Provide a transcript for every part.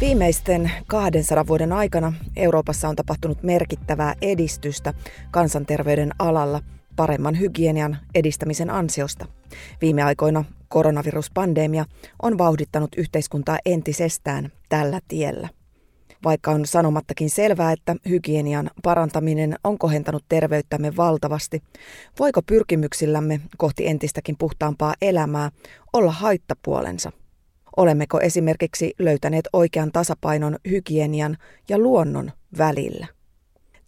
Viimeisten 200 vuoden aikana Euroopassa on tapahtunut merkittävää edistystä kansanterveyden alalla paremman hygienian edistämisen ansiosta. Viime aikoina koronaviruspandemia on vauhdittanut yhteiskuntaa entisestään tällä tiellä. Vaikka on sanomattakin selvää, että hygienian parantaminen on kohentanut terveyttämme valtavasti, voiko pyrkimyksillämme kohti entistäkin puhtaampaa elämää olla haittapuolensa? Olemmeko esimerkiksi löytäneet oikean tasapainon hygienian ja luonnon välillä?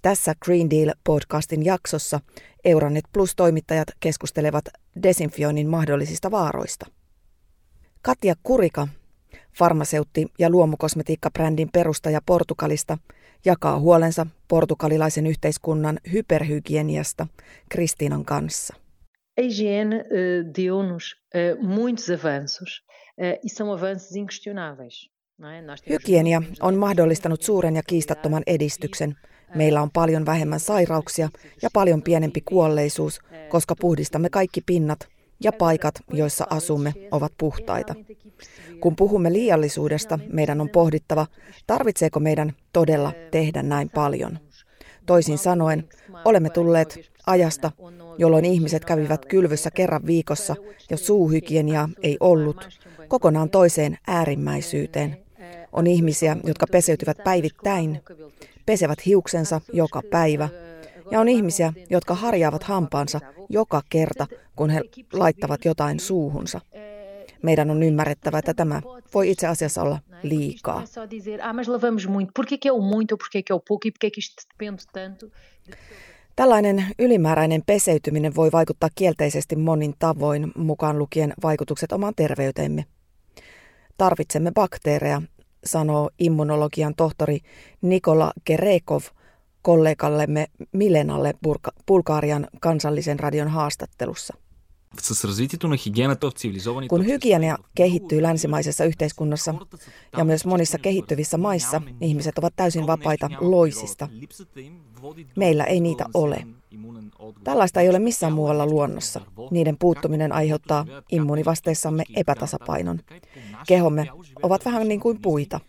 Tässä Green Deal-podcastin jaksossa Euronet Plus-toimittajat keskustelevat desinfioinnin mahdollisista vaaroista. Katja Kurika, farmaseutti- ja luomukosmetiikkabrändin perustaja Portugalista, jakaa huolensa portugalilaisen yhteiskunnan hyperhygieniasta Kristiinan kanssa. A higiene uh, deu-nos uh, muitos avanços Eh, Hygienia on mahdollistanut suuren ja kiistattoman edistyksen. Meillä on paljon vähemmän sairauksia ja paljon pienempi kuolleisuus, koska puhdistamme kaikki pinnat ja paikat, joissa asumme, ovat puhtaita. Kun puhumme liiallisuudesta, meidän on pohdittava, tarvitseeko meidän todella tehdä näin paljon. Toisin sanoen, olemme tulleet ajasta, jolloin ihmiset kävivät kylvyssä kerran viikossa ja suuhygieniaa ei ollut, kokonaan toiseen äärimmäisyyteen. On ihmisiä, jotka peseytyvät päivittäin, pesevät hiuksensa joka päivä, ja on ihmisiä, jotka harjaavat hampaansa joka kerta, kun he laittavat jotain suuhunsa. Meidän on ymmärrettävä, että tämä voi itse asiassa olla liikaa. Tällainen ylimääräinen peseytyminen voi vaikuttaa kielteisesti monin tavoin, mukaan lukien vaikutukset omaan terveyteemme. Tarvitsemme bakteereja, sanoo immunologian tohtori Nikola Kerekov kollegallemme Milenalle Bulgarian kansallisen radion haastattelussa. Kun hygienia kehittyy länsimaisessa yhteiskunnassa ja myös monissa kehittyvissä maissa, ihmiset ovat täysin vapaita loisista. Meillä ei niitä ole. Tällaista ei ole missään muualla luonnossa. Niiden puuttuminen aiheuttaa immunivasteissamme epätasapainon. Kehomme ovat vähän niin kuin puita.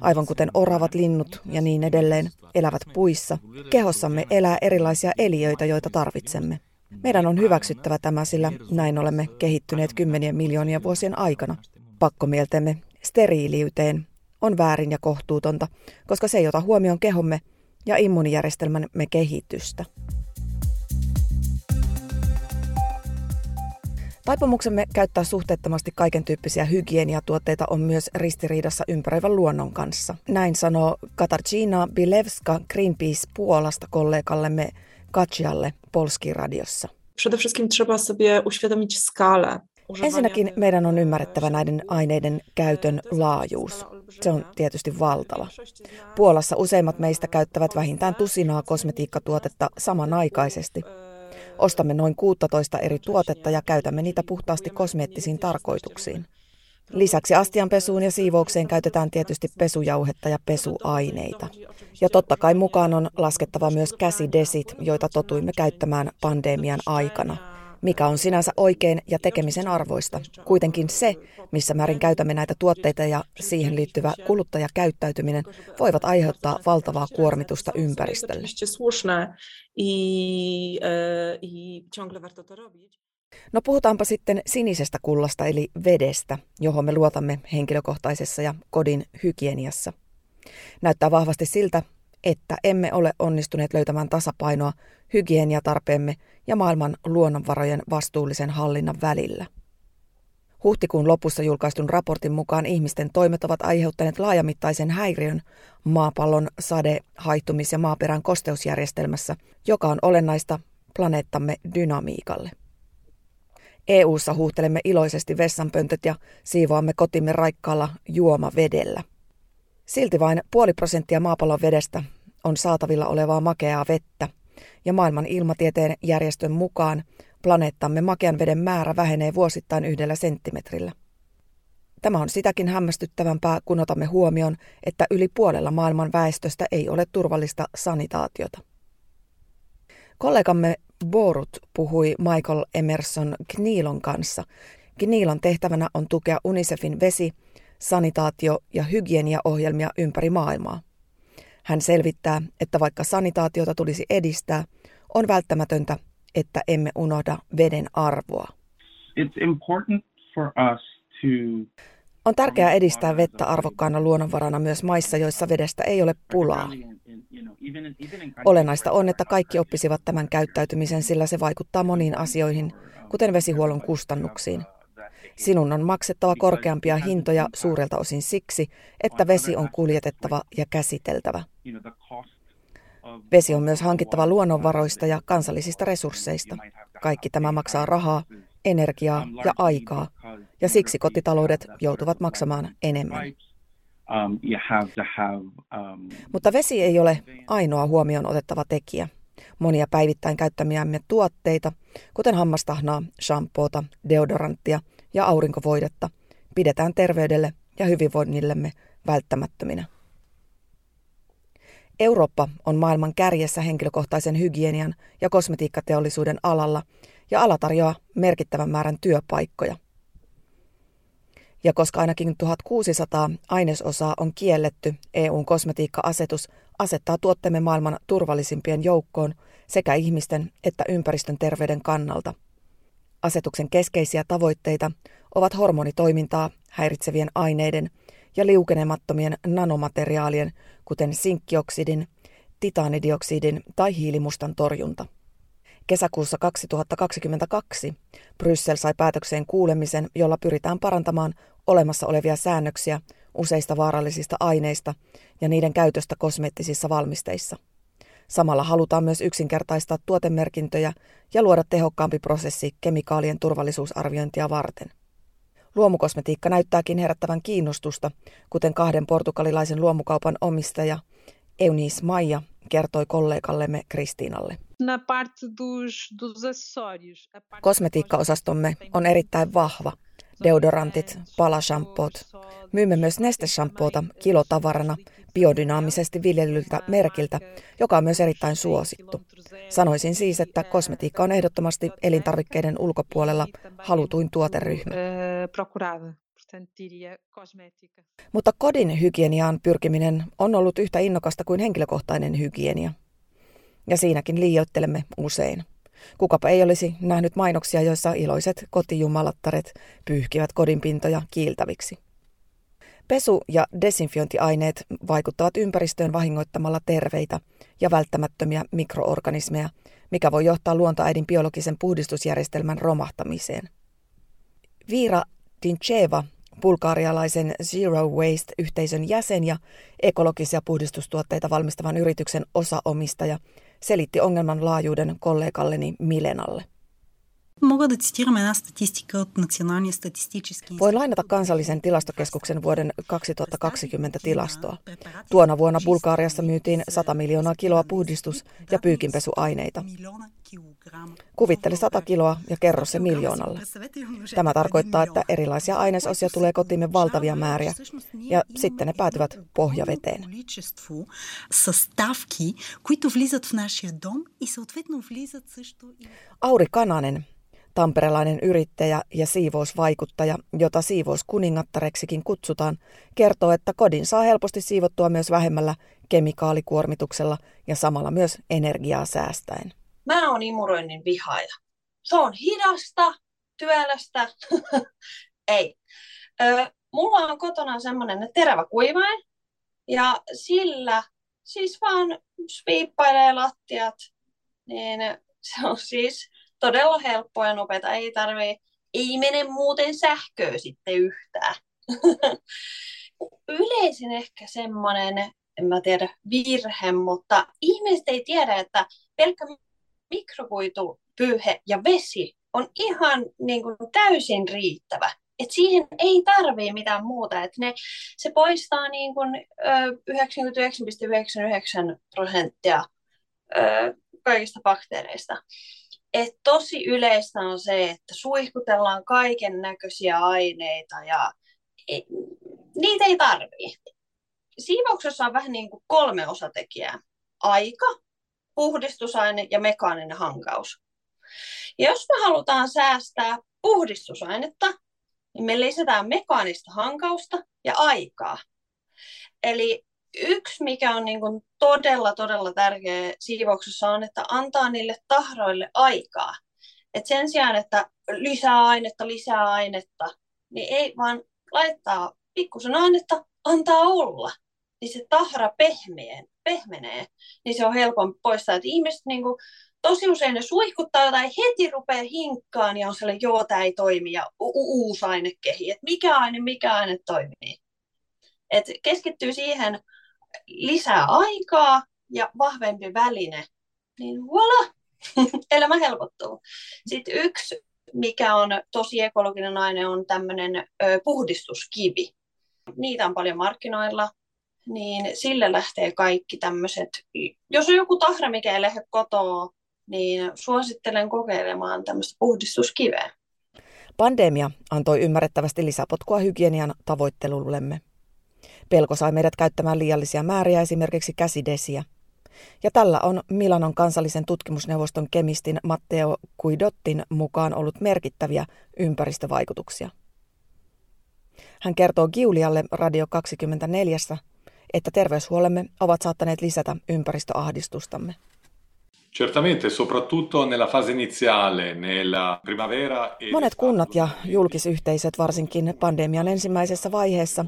Aivan kuten oravat, linnut ja niin edelleen elävät puissa, kehossamme elää erilaisia eliöitä, joita tarvitsemme. Meidän on hyväksyttävä tämä, sillä näin olemme kehittyneet kymmenien miljoonien vuosien aikana. Pakkomieltemme steriiliyteen on väärin ja kohtuutonta, koska se ei ota huomioon kehomme ja immuunijärjestelmämme kehitystä. Taipumuksemme käyttää suhteettomasti kaiken tyyppisiä hygieniatuotteita on myös ristiriidassa ympäröivän luonnon kanssa. Näin sanoo Katarzyna Bilewska Greenpeace Puolasta kollegallemme Katsialle Polski-radiossa. Przede wszystkim trzeba sobie uświadomić skalę. Ensinnäkin meidän on ymmärrettävä näiden aineiden käytön laajuus. Se on tietysti valtava. Puolassa useimmat meistä käyttävät vähintään tusinaa kosmetiikkatuotetta samanaikaisesti. Ostamme noin 16 eri tuotetta ja käytämme niitä puhtaasti kosmeettisiin tarkoituksiin. Lisäksi astianpesuun ja siivoukseen käytetään tietysti pesujauhetta ja pesuaineita. Ja totta kai mukaan on laskettava myös käsidesit, joita totuimme käyttämään pandemian aikana. Mikä on sinänsä oikein ja tekemisen arvoista. Kuitenkin se, missä määrin käytämme näitä tuotteita ja siihen liittyvä kuluttajakäyttäytyminen, voivat aiheuttaa valtavaa kuormitusta ympäristölle. No puhutaanpa sitten sinisestä kullasta eli vedestä, johon me luotamme henkilökohtaisessa ja kodin hygieniassa. Näyttää vahvasti siltä, että emme ole onnistuneet löytämään tasapainoa hygieniatarpeemme ja maailman luonnonvarojen vastuullisen hallinnan välillä. Huhtikuun lopussa julkaistun raportin mukaan ihmisten toimet ovat aiheuttaneet laajamittaisen häiriön maapallon sade-, haihtumis- ja maaperän kosteusjärjestelmässä, joka on olennaista planeettamme dynamiikalle. EU:ssa huuhtelemme iloisesti vessanpöntöt ja siivoamme kotimme raikkaalla juomavedellä. Silti vain puoli prosenttia maapallon vedestä on saatavilla olevaa makeaa vettä, ja maailman ilmatieteen järjestön mukaan planeettamme makean veden määrä vähenee vuosittain yhdellä senttimetrillä. Tämä on sitäkin hämmästyttävämpää, kun otamme huomioon, että yli puolella maailman väestöstä ei ole turvallista sanitaatiota. Kollegamme Borut puhui Michael Emerson Kniilon kanssa. Kniilon tehtävänä on tukea UNICEFin vesi- sanitaatio- ja hygieniaohjelmia ympäri maailmaa. Hän selvittää, että vaikka sanitaatiota tulisi edistää, on välttämätöntä, että emme unohda veden arvoa. It's important for us to on tärkeää edistää vettä arvokkaana luonnonvarana myös maissa, joissa vedestä ei ole pulaa. Olennaista on, että kaikki oppisivat tämän käyttäytymisen, sillä se vaikuttaa moniin asioihin, kuten vesihuollon kustannuksiin. Sinun on maksettava korkeampia hintoja suurelta osin siksi, että vesi on kuljetettava ja käsiteltävä. Vesi on myös hankittava luonnonvaroista ja kansallisista resursseista. Kaikki tämä maksaa rahaa, energiaa ja aikaa, ja siksi kotitaloudet joutuvat maksamaan enemmän. Um, um, Mutta vesi ei ole ainoa huomioon otettava tekijä. Monia päivittäin käyttämiämme tuotteita, kuten hammastahnaa, shampoota, deodoranttia ja aurinkovoidetta, pidetään terveydelle ja hyvinvoinnillemme välttämättöminä. Eurooppa on maailman kärjessä henkilökohtaisen hygienian ja kosmetiikkateollisuuden alalla ja ala tarjoaa merkittävän määrän työpaikkoja. Ja koska ainakin 1600 ainesosaa on kielletty, EUn kosmetiikka-asetus asettaa tuotteemme maailman turvallisimpien joukkoon sekä ihmisten että ympäristön terveyden kannalta. Asetuksen keskeisiä tavoitteita ovat hormonitoimintaa häiritsevien aineiden ja liukenemattomien nanomateriaalien, kuten sinkkioksidin, titaanidioksidin tai hiilimustan torjunta. Kesäkuussa 2022 Bryssel sai päätökseen kuulemisen, jolla pyritään parantamaan olemassa olevia säännöksiä useista vaarallisista aineista ja niiden käytöstä kosmeettisissa valmisteissa. Samalla halutaan myös yksinkertaistaa tuotemerkintöjä ja luoda tehokkaampi prosessi kemikaalien turvallisuusarviointia varten. Luomukosmetiikka näyttääkin herättävän kiinnostusta, kuten kahden portugalilaisen luomukaupan omistaja Eunice Maija kertoi kollegallemme Kristiinalle. Kosmetiikkaosastomme on erittäin vahva. Deodorantit, palashampoot. Myymme myös nesteshampoota kilotavarana biodynaamisesti viljelyltä merkiltä, joka on myös erittäin suosittu. Sanoisin siis, että kosmetiikka on ehdottomasti elintarvikkeiden ulkopuolella halutuin tuoteryhmä. Mutta kodin hygieniaan pyrkiminen on ollut yhtä innokasta kuin henkilökohtainen hygienia. Ja siinäkin liioittelemme usein. Kukapa ei olisi nähnyt mainoksia, joissa iloiset kotijumalattaret pyyhkivät kodinpintoja kiiltäviksi. Pesu- ja desinfiointiaineet vaikuttavat ympäristöön vahingoittamalla terveitä ja välttämättömiä mikroorganismeja, mikä voi johtaa luontoäidin biologisen puhdistusjärjestelmän romahtamiseen. Viira Dincheva bulgaarialaisen Zero Waste-yhteisön jäsen ja ekologisia puhdistustuotteita valmistavan yrityksen osaomistaja, selitti ongelman laajuuden kollegalleni Milenalle. Voin lainata kansallisen tilastokeskuksen vuoden 2020 tilastoa. Tuona vuonna Bulgaariassa myytiin 100 miljoonaa kiloa puhdistus- ja pyykinpesuaineita. Kuvittele 100 kiloa ja kerro se miljoonalla. Tämä tarkoittaa, että erilaisia ainesosia tulee kotimme valtavia määriä ja sitten ne päätyvät pohjaveteen. Auri Kananen, Tamperelainen yrittäjä ja siivousvaikuttaja, jota siivouskuningattareksikin kutsutaan, kertoo, että kodin saa helposti siivottua myös vähemmällä kemikaalikuormituksella ja samalla myös energiaa säästäen. Mä oon imuroinnin vihaaja. Se on hidasta, työlästä. Ei. Ö, mulla on kotona semmoinen terävä kuivain ja sillä siis vaan spiippailee lattiat. Niin se on siis todella helppoa ja nopeata. Ei tarvii, ei mene muuten sähköä sitten yhtään. Yleisin ehkä semmoinen, en mä tiedä, virhe, mutta ihmiset ei tiedä, että pelkkä mikrokuitu, pyyhe ja vesi on ihan niin kuin täysin riittävä. Et siihen ei tarvii mitään muuta. Et ne, se poistaa niin kuin, ö, 99,99 prosenttia kaikista bakteereista. Et tosi yleistä on se, että suihkutellaan kaiken näköisiä aineita ja ei, niitä ei tarvii. Siivouksessa on vähän niin kuin kolme osatekijää. Aika, puhdistusaine ja mekaaninen hankaus. Ja jos me halutaan säästää puhdistusainetta, niin me lisätään mekaanista hankausta ja aikaa. Eli yksi, mikä on niin kuin todella, todella tärkeä siivouksessa on, että antaa niille tahroille aikaa. Et sen sijaan, että lisää ainetta, lisää ainetta, niin ei vaan laittaa pikkusen ainetta, antaa olla. Niin se tahra pehmeä, pehmenee, niin se on helpompi poistaa. Et ihmiset niin kuin, tosi usein ne suihkuttaa jotain, heti rupeaa hinkkaan ja on sellainen, joo, tämä ei toimi ja u- uusi aine kehi. Et mikä aine, mikä aine toimii. Et keskittyy siihen lisää aikaa ja vahvempi väline, niin voilà, elämä helpottuu. Sitten yksi, mikä on tosi ekologinen aine, on tämmöinen puhdistuskivi. Niitä on paljon markkinoilla, niin sille lähtee kaikki tämmöiset. Jos on joku tahra, mikä ei lähde kotoa, niin suosittelen kokeilemaan tämmöistä puhdistuskiveä. Pandemia antoi ymmärrettävästi lisäpotkua hygienian tavoittelullemme. Pelko sai meidät käyttämään liiallisia määriä, esimerkiksi käsidesiä. Ja tällä on Milanon kansallisen tutkimusneuvoston kemistin Matteo Kuidottin mukaan ollut merkittäviä ympäristövaikutuksia. Hän kertoo Giulialle Radio 24, että terveyshuolemme ovat saattaneet lisätä ympäristöahdistustamme. Certamente, soprattutto nella fase iniziale, nella primavera e Monet kunnat ja julkisyhteisöt varsinkin pandemian ensimmäisessä vaiheessa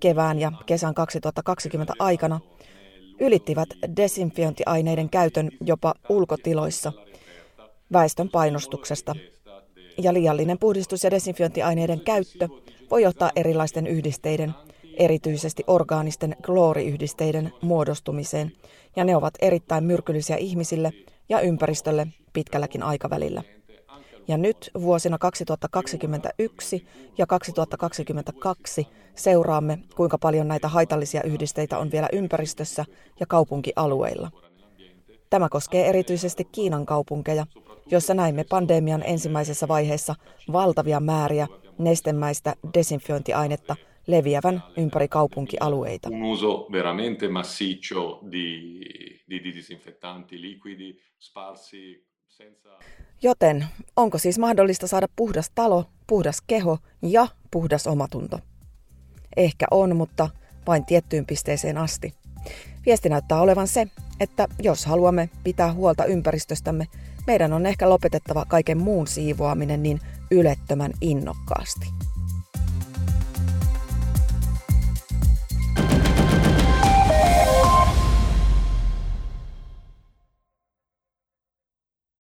kevään ja kesän 2020 aikana ylittivät desinfiointiaineiden käytön jopa ulkotiloissa väestön painostuksesta. Ja liiallinen puhdistus- ja desinfiointiaineiden käyttö voi johtaa erilaisten yhdisteiden, erityisesti orgaanisten klooriyhdisteiden muodostumiseen, ja ne ovat erittäin myrkyllisiä ihmisille ja ympäristölle pitkälläkin aikavälillä. Ja nyt vuosina 2021 ja 2022 seuraamme, kuinka paljon näitä haitallisia yhdisteitä on vielä ympäristössä ja kaupunkialueilla. Tämä koskee erityisesti Kiinan kaupunkeja, joissa näimme pandemian ensimmäisessä vaiheessa valtavia määriä nestemäistä desinfiointiainetta leviävän ympäri kaupunkialueita. Un uso veramente massiccio di, di, di disinfettanti liquidi sparsi Joten onko siis mahdollista saada puhdas talo, puhdas keho ja puhdas omatunto? Ehkä on, mutta vain tiettyyn pisteeseen asti. Viesti näyttää olevan se, että jos haluamme pitää huolta ympäristöstämme, meidän on ehkä lopetettava kaiken muun siivoaminen niin ylettömän innokkaasti.